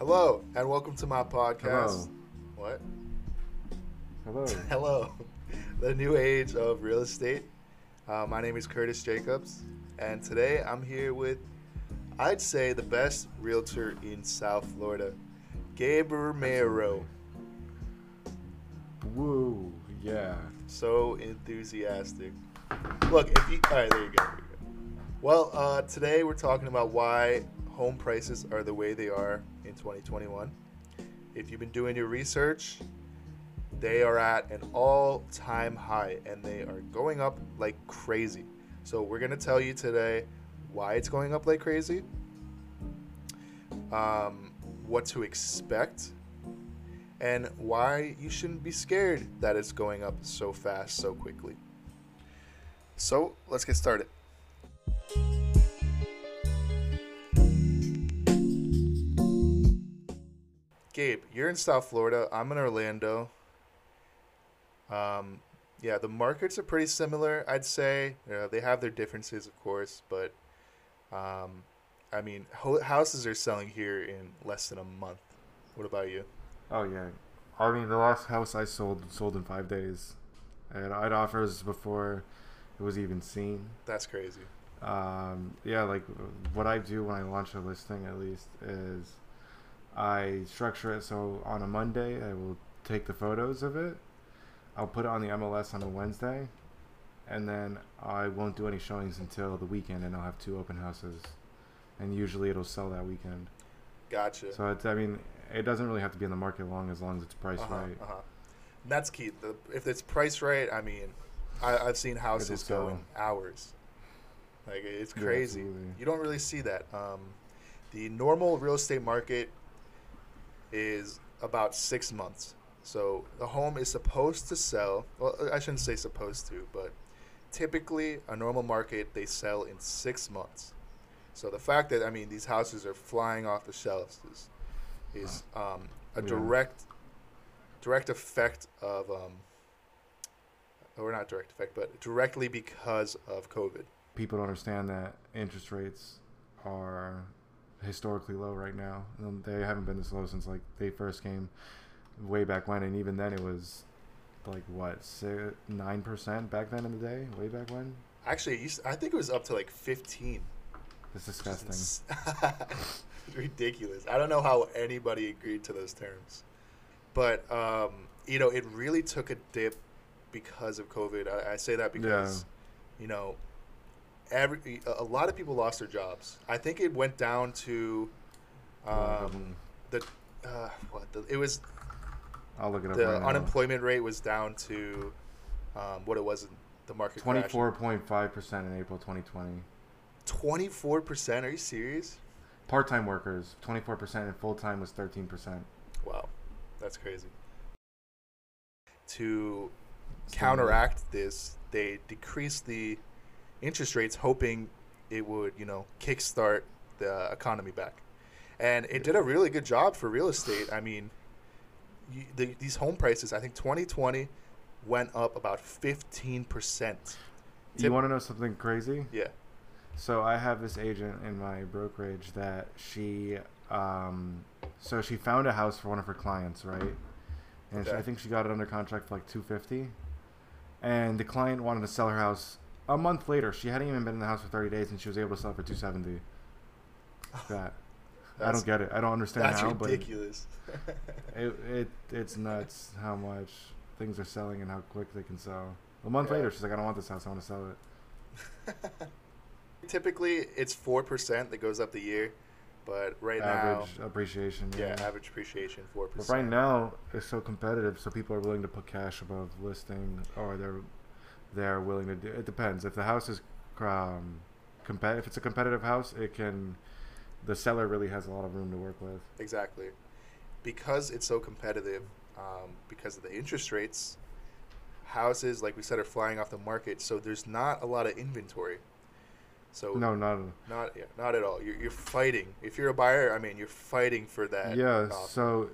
Hello, and welcome to my podcast. Hello. What? Hello. Hello, the new age of real estate. Uh, my name is Kurtis Jacobs, and today I'm here with, I'd say, the best realtor in South Florida, Gabe Romero. Woo. Yeah. So enthusiastic. Look, if you, all right, there you go. There you go. Well, uh, today we're talking about why home prices are the way they are in 2021. If you've been doing your research, they are at an all-time high and they are going up like crazy. So we're gonna tell you today why it's going up like crazy, um, what to expect, and why you shouldn't be scared that it's going up so fast, so quickly. So let's get started. Gabe, you're in South Florida. I'm in Orlando. Um, yeah, the markets are pretty similar, I'd say. They have their differences, of course, but um, I mean, ho- houses are selling here in less than a month. What about you? Oh yeah. I mean, the last house I sold sold in five days, and I'd offers before it was even seen. That's crazy. Um, yeah, like what I do when I launch a listing, at least, is I structure it so on a Monday I will take the photos of it. I'll put it on the MLS on a Wednesday, and then I won't do any showings until the weekend, and I'll have two open houses, and usually it'll sell that weekend. Gotcha. So it's, I mean, it doesn't really have to be in the market long as long as it's priced uh-huh, right. Uh-huh. That's key. The, if it's priced right, I mean, I, I've seen houses go in hours. Like it's crazy. absolutely. you don't really see that. Um, the normal real estate market is about six months. So the home is supposed to sell. Well, I shouldn't say supposed to, but typically a normal market they sell in six months. So the fact that I mean these houses are flying off the shelves is is um, a Yeah. direct direct effect of um, or not direct effect, but directly because of COVID. People don't understand that interest rates are historically low right now. Um, They haven't been this low since like they first came way back when, and even then it was like what nine percent back then in the day, way back when. Actually, it used I think it was up to like fifteen. It's is disgusting. It's ridiculous. I don't know how anybody agreed to those terms, but um, you know, it really took a dip because of COVID. I, I say that because you know, every a lot of people lost their jobs. I think it went down to um, the uh, what the, it was I'll look it up. the right now. unemployment rate was down to um, what it was in the market. Twenty-four point five percent in April 2020. Twenty-four percent. Are you serious? Part-time workers, twenty-four percent, and full-time was thirteen percent. Wow, that's crazy. To counteract this, they decreased the interest rates, hoping it would, you know, kickstart the economy back. And it did a really good job for real estate. I mean, you, the, these home prices, I think 2020 went up about 15%. You want to know something crazy? Yeah. So I have this agent in my brokerage that she, um, so she found a house for one of her clients, right? And she, Okay. I think she got it under contract for like two fifty, and the client wanted to sell her house a month later. She hadn't even been in the house for thirty days, and she was able to sell for two seventy. That I don't get it. I don't understand That's how, but it, ridiculous. it, it it's nuts how much things are selling and how quick they can sell. A month Yeah. later, she's like, I don't want this house. I want to sell it. Typically, it's 4% that goes up the year. But right Average now, appreciation. Yeah, average appreciation four But percent. right now, it's so competitive, so people are willing to put cash above listing, or they're they're willing to do. It depends. If the house is um, compet, if it's a competitive house, it can. The seller really has a lot of room to work with. exactly, because it's so competitive, um, because of the interest rates, houses like we said are flying off the market. So there's not a lot of inventory. So No, not. not yeah, not at all. You're you're fighting. If you're a buyer, I mean, you're fighting for that. Yeah. offer. So,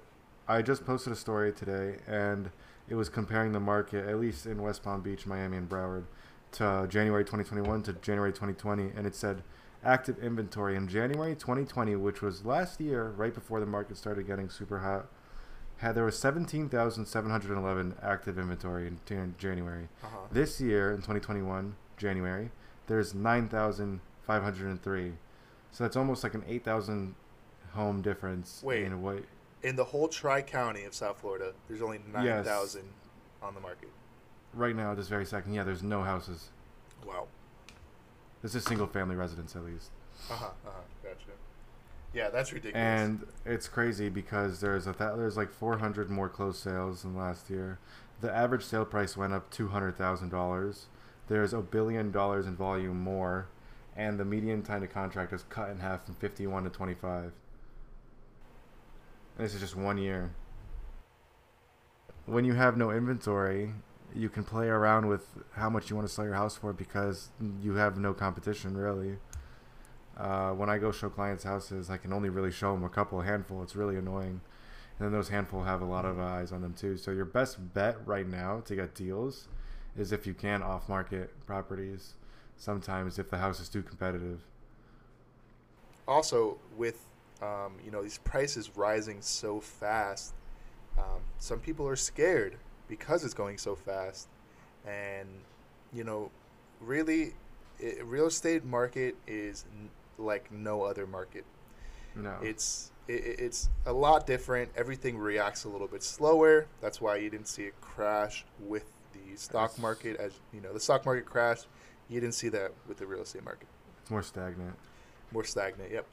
I just posted a story today, and it was comparing the market, at least in West Palm Beach, Miami, and Broward, to January 2021 to January 2020, and it said active inventory in January 2020, which was last year, right before the market started getting super hot. Had there was 17,711 active inventory in Jan- January. Uh-huh. This year in 2021, January, there's 9,503. So that's almost like an 8,000 home difference Wait. in what In the whole Tri County of South Florida, there's only nine thousand Yes. on the market. right now this very second. Yeah, there's no houses. Wow. This is single family residence at least. Uh huh. Uh huh. Gotcha. Yeah, that's ridiculous. And it's crazy because there's a th- there's like 400 more closed sales than last year. The average sale price went up $200,000. There's a billion dollars in volume more, and the median time to contract is cut in half from 51 to 25. This is just one year. When you have no inventory, you can play around with how much you want to sell your house for because you have no competition really. Uh, when I go show clients houses, I can only really show them a couple, a handful. It's really annoying. And then those handful have a lot of eyes on them too. So your best bet right now to get deals is if you can off-market properties. Sometimes if the house is too competitive. also with um, you know these prices rising so fast, um, some people are scared because it's going so fast, and you know, really, i real estate market is n- like no other market. No. It's i i- it's a lot different. Everything reacts a little bit slower. That's why you didn't see it crash with the stock market. As you know, the stock market crashed. You didn't see that with the real estate market. it's more stagnant. More stagnant. Yep.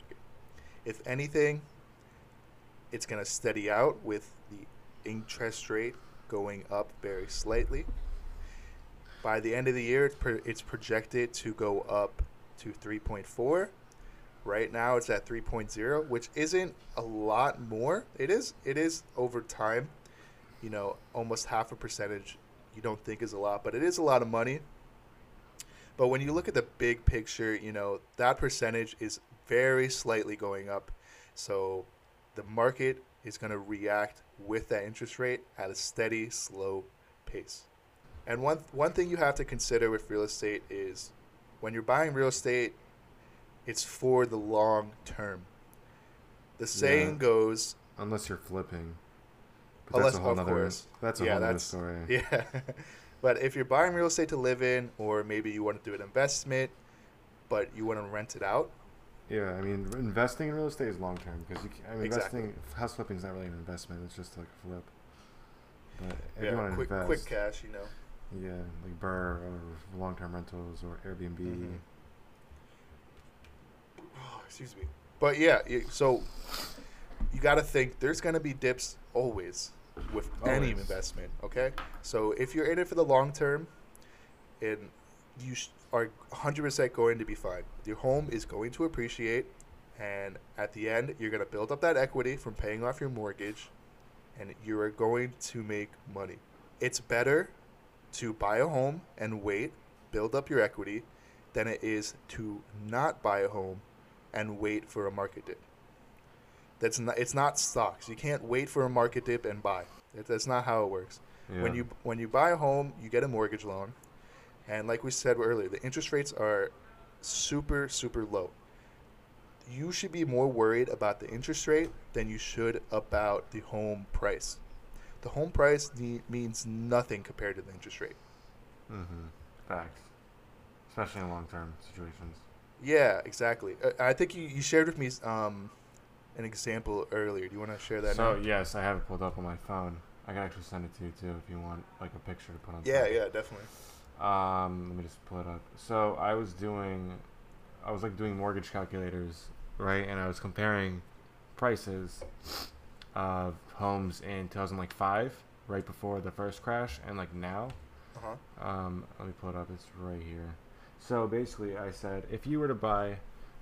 If anything, it's gonna steady out with the interest rate going up very slightly. By the end of the year, it's, pro- it's projected to go up to 3.4. Right now, it's at 3.0, which isn't a lot more. It is. It is over time. You know, almost half a percentage. You don't think is a lot, but it is a lot of money. But when you look at the big picture, you know, that percentage is very slightly going up. So the market is going to react with that interest rate at a steady, slow pace. And one one thing you have to consider with real estate is when you're buying real estate, it's for the long term. The saying Yeah. goes, Unless you're flipping. But Unless- that's a whole of course. That's a Yeah, whole that's- story. yeah. but if you're buying real estate to live in, or maybe you want to do an investment, but you want to rent it out, Yeah, I mean, investing in real estate is long term because you. Can, I mean, Exactly. investing house flipping is not really an investment; it's just like a flip. But if yeah, you want to quick invest, quick cash, you know. yeah, like BRRRR or long term rentals or Airbnb. Mhm. Oh, excuse me. But yeah, so you got to think there's going to be dips always with any Always. investment, okay? So if you're in it for the long term and you sh- are 100% going to be fine. Your home is going to appreciate and at the end you're going to build up that equity from paying off your mortgage and you are going to make money. It's better to buy a home and wait, build up your equity than it is to not buy a home and wait for a market dip. That's not it's not stocks. You can't wait for a market dip and buy. That's not how it works. When you when you buy a home, you get a mortgage loan. And like we said earlier, the interest rates are super super low. You should be more worried about the interest rate than you should about the home price. The home price ne- means nothing compared to the interest rate. Mm-hmm. Facts. Especially in long term situations. Yeah, exactly. Uh, I think you, you shared with me um, an example earlier. Do you want to share that so now? yes, I have it pulled up on my phone. I can actually send it to you too if you want like a picture to put on. Yeah, top. yeah, definitely. Um, let me just pull it up. So I was doing, I was like doing mortgage calculators, right? And I was comparing prices of homes in 2005, right before the first crash, and like now. Uh-huh. Um, let me pull it up. It's right here. So basically, I said if you were to buy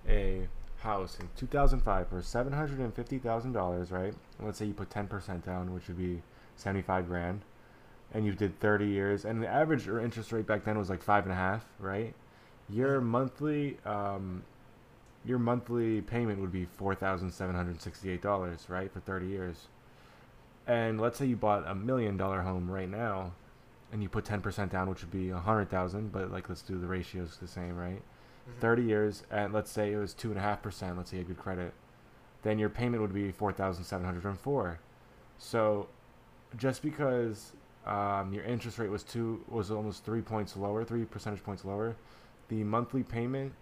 a house in 2005 for seven hundred and fifty thousand dollars, right? Let's say you put ten percent down, which would be seventy-five grand, and you did thirty years, and the average interest rate back then was like five and a half, right? Your monthly, um, your monthly payment would be four thousand seven hundred sixty-eight dollars, right, for thirty years. And let's say you bought a million dollar home right now, and you put ten percent down, which would be a hundred thousand. But like, let's do the ratios the same, right? 30 years, and let's say it was 2.5%, let's say you had good credit, then your payment would be 4704 So just because um, your interest rate was two was almost three points lower, three percentage points lower, the monthly payment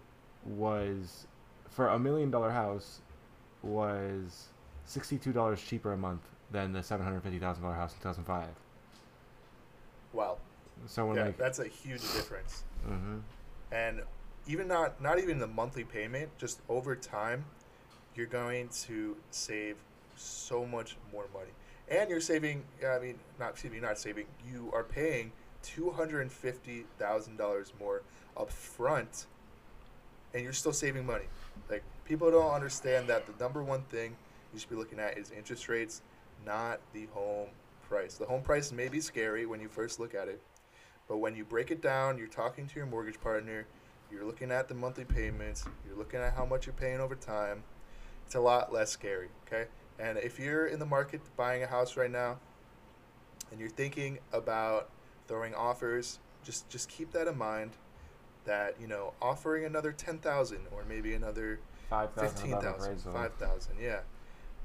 was for a million dollar house was sixty two dollars cheaper a month than the seven hundred fifty thousand dollar house in two thousand five. Wow. So when yeah, like that's a huge difference. hmm And even not not even the monthly payment, just over time, you're going to save so much more money. And you're saving. I mean, not excuse me, not saving. You are paying two hundred and fifty thousand dollars more up front, and you're still saving money. Like people don't understand that the number one thing you should be looking at is interest rates, not the home price. The home price may be scary when you first look at it, but when you break it down, you're talking to your mortgage partner, you're looking at the monthly payments, you're looking at how much you're paying over time. It's a lot less scary, okay? And if you're in the market buying a house right now and you're thinking about throwing offers, just just keep that in mind that, you know, offering another 10,000 or maybe another five thousand 15,000, 5,000, yeah.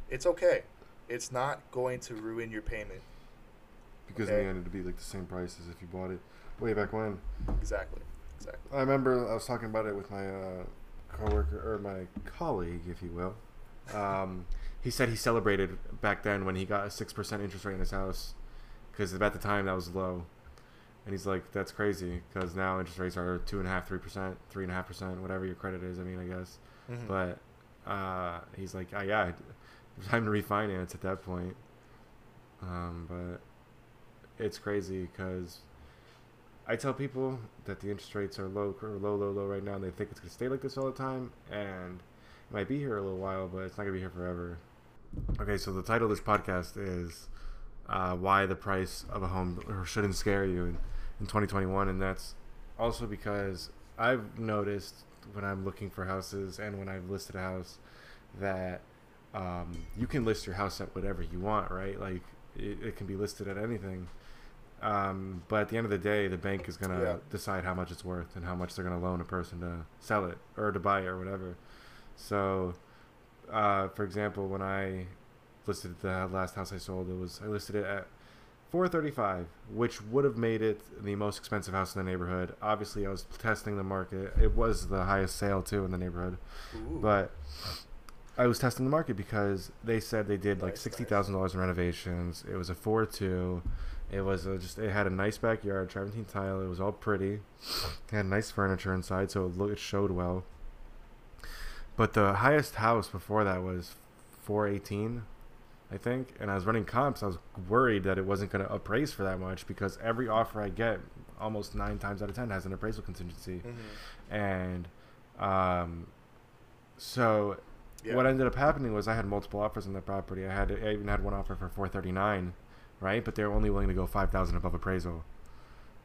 It's okay. It's not going to ruin your payment. because okay. in the end it'd be like the same price as if you bought it way back when. Exactly. Exactly. I remember I was talking about it with my uh, coworker or my colleague, if you will. Um, he said he celebrated back then when he got a six percent interest rate in his house, because at the time that was low. And he's like, "That's crazy," because now interest rates are two and a half, three percent, three and a half percent, whatever your credit is. I mean, I guess. Mhm. But uh, he's like, oh, "Yeah, time to refinance at that point." Um, but it's crazy because I tell people that the interest rates are low, or low, low, low right now, and they think it's gonna stay like this all the time, and it might be here a little while, but it's not gonna be here forever. Okay, so the title of this podcast is uh, "Why the Price of a Home Shouldn't Scare You in, in 2021," and that's also because I've noticed when I'm looking for houses and when I've listed a house that um, you can list your house at whatever you want, right? Like it, it can be listed at anything. Um, but at the end of the day, the bank is gonna Yeah. decide how much it's worth and how much they're gonna loan a person to sell it or to buy it or whatever. So, uh, for example, when I listed the last house I sold, it was I listed it at four thirty five, which would have made it the most expensive house in the neighborhood. Obviously, I was testing the market. It was the highest sale too in the neighborhood, Ooh. but I was testing the market because they said they did like sixty thousand nice. dollars in renovations. It was a four two. It was a, just it had a nice backyard, travertine tile. It was all pretty. It had nice furniture inside, so it, look, it showed well. But the highest house before that was four eighteen, I think. And I was running comps. I was worried that it wasn't going to appraise for that much because every offer I get, almost nine times out of ten, has an appraisal contingency Mhm. and um, so Yeah. what ended up happening was I had multiple offers on the property. I had I even had one offer for four thirty nine, right? But they were only willing to go five thousand above appraisal.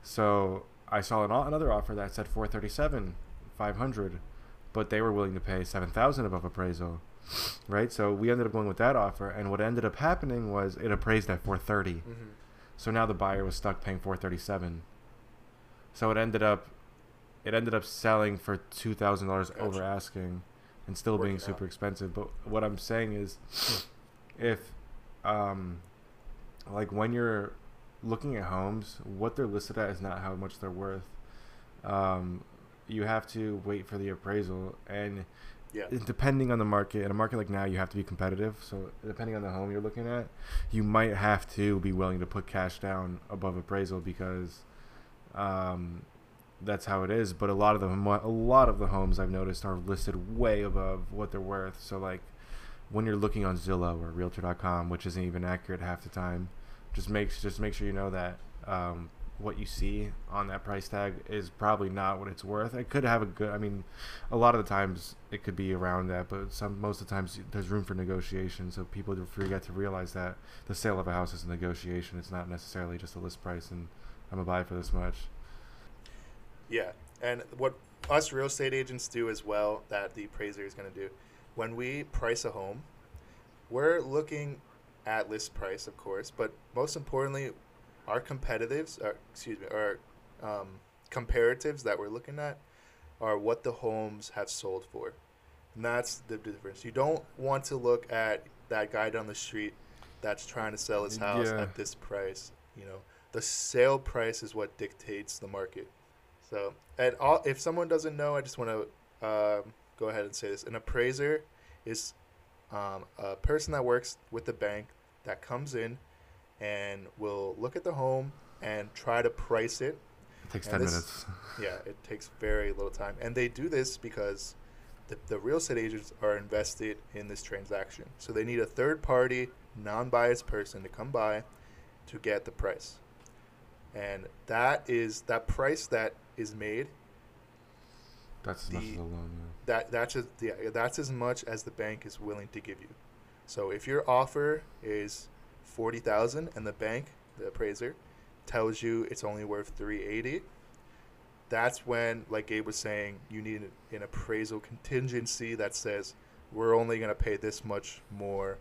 So I saw an, another offer that said four thirty seven, five hundred, but they were willing to pay seven thousand above appraisal, right? So we ended up going with that offer, and what ended up happening was it appraised at four thirty. Mhm. So now the buyer was stuck paying 437. So it ended up it ended up selling for $2,000 Gotcha. over asking and still being super out. expensive. But what I'm saying is if um like when you're looking at homes, what they're listed at is not how much they're worth. Um you have to wait for the appraisal and Yeah. depending on the market in a market like now you have to be competitive. So depending on the home you're looking at you might have to be willing to put cash down above appraisal because um, that's how it is. But a lot of the a lot of the homes i've noticed are listed way above what they're worth. So like when you're looking on zillow or realtor.com which isn't even accurate half the time just make just make sure you know that um, what you see on that price tag is probably not what it's worth. It could have a good. I mean, a lot of the times it could be around that, but some most of the times there's room for negotiation. So people forget to realize that the sale of a house is a negotiation. It's not necessarily just a list price, and I'm gonna buy it for this much. Yeah, and what us real estate agents do as well that the appraiser is to do, when we price a home, we're looking at list price, of course, but most importantly, our competitives, or excuse me, our um, comparatives that we're looking at are what the homes have sold for. And that's the difference. You don't want to look at that guy down the street that's trying to sell his house Yeah. at this price. You know, the sale price is what dictates the market. So, at all, if someone doesn't know, I just want to um, go ahead and say this: an appraiser is um, a person that works with the bank that comes in and we'll look at the home and try to price it It takes And ten this- minutes. yeah, it takes very little time. And they do this because the, the real estate agents are invested in this transaction. So they need a third party, non biased person to come by to get the price. And that is that price that is made, That's the- loan. that that's as, yeah, that's as much as the bank is willing to give you. So if your offer is forty thousand and the bank, the appraiser, tells you it's only worth three eighty, that's when, like Gabe was saying, you need an appraisal contingency that says we're only going to pay this much more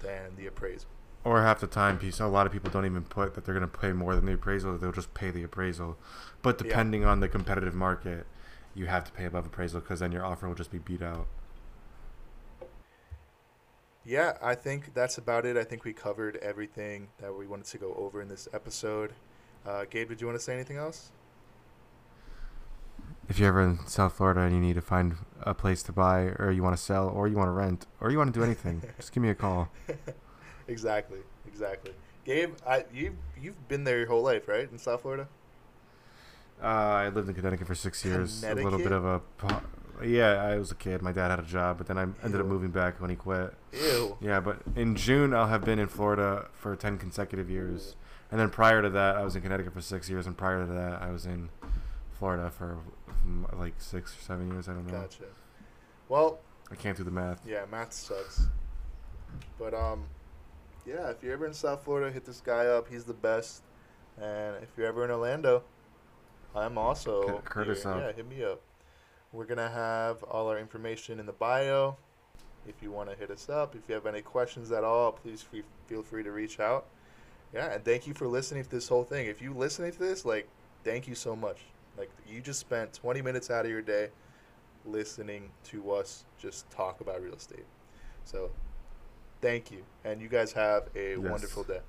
than the appraisal. Or half the time, piece. A lot of people don't even put that they're going to pay more than the appraisal. They'll just pay the appraisal. But Yeah. depending on the competitive market, you have to pay above appraisal because then your offer will just be beat out. Yeah, I think that's about it. I think we covered everything that we wanted to go over in this episode. Uh, Gabe, did you want to say anything else? If you're ever in South Florida and you need to find a place to buy, or you want to sell, or you want to rent, or you want to do anything, just give me a call. exactly, exactly. Gabe, I you you've been there your whole life, right, in South Florida? Uh, I lived in Connecticut for six years. A little bit of a, yeah. I was a kid. My dad had a job, but then I ended up moving back when he quit. Ew. Yeah, but in June I'll have been in Florida for ten consecutive years, and then prior to that I was in Connecticut for six years, and prior to that I was in Florida for like six or seven years. I don't know. Gotcha. Well, I can't do the math. yeah, math sucks. But um, yeah, if you're ever in South Florida, hit this guy up. He's the best. And if you're ever in Orlando, I'm also Kurtis here. up. Yeah, hit me up. We're gonna have all our information in the bio. If you want to hit us up, if you have any questions at all, please free, feel free to reach out. Yeah, and thank you for listening to this whole thing. If you listening to this, like, thank you so much. Like, you just spent 20 minutes out of your day listening to us just talk about real estate. So, thank you, and you guys have a Yes. wonderful day.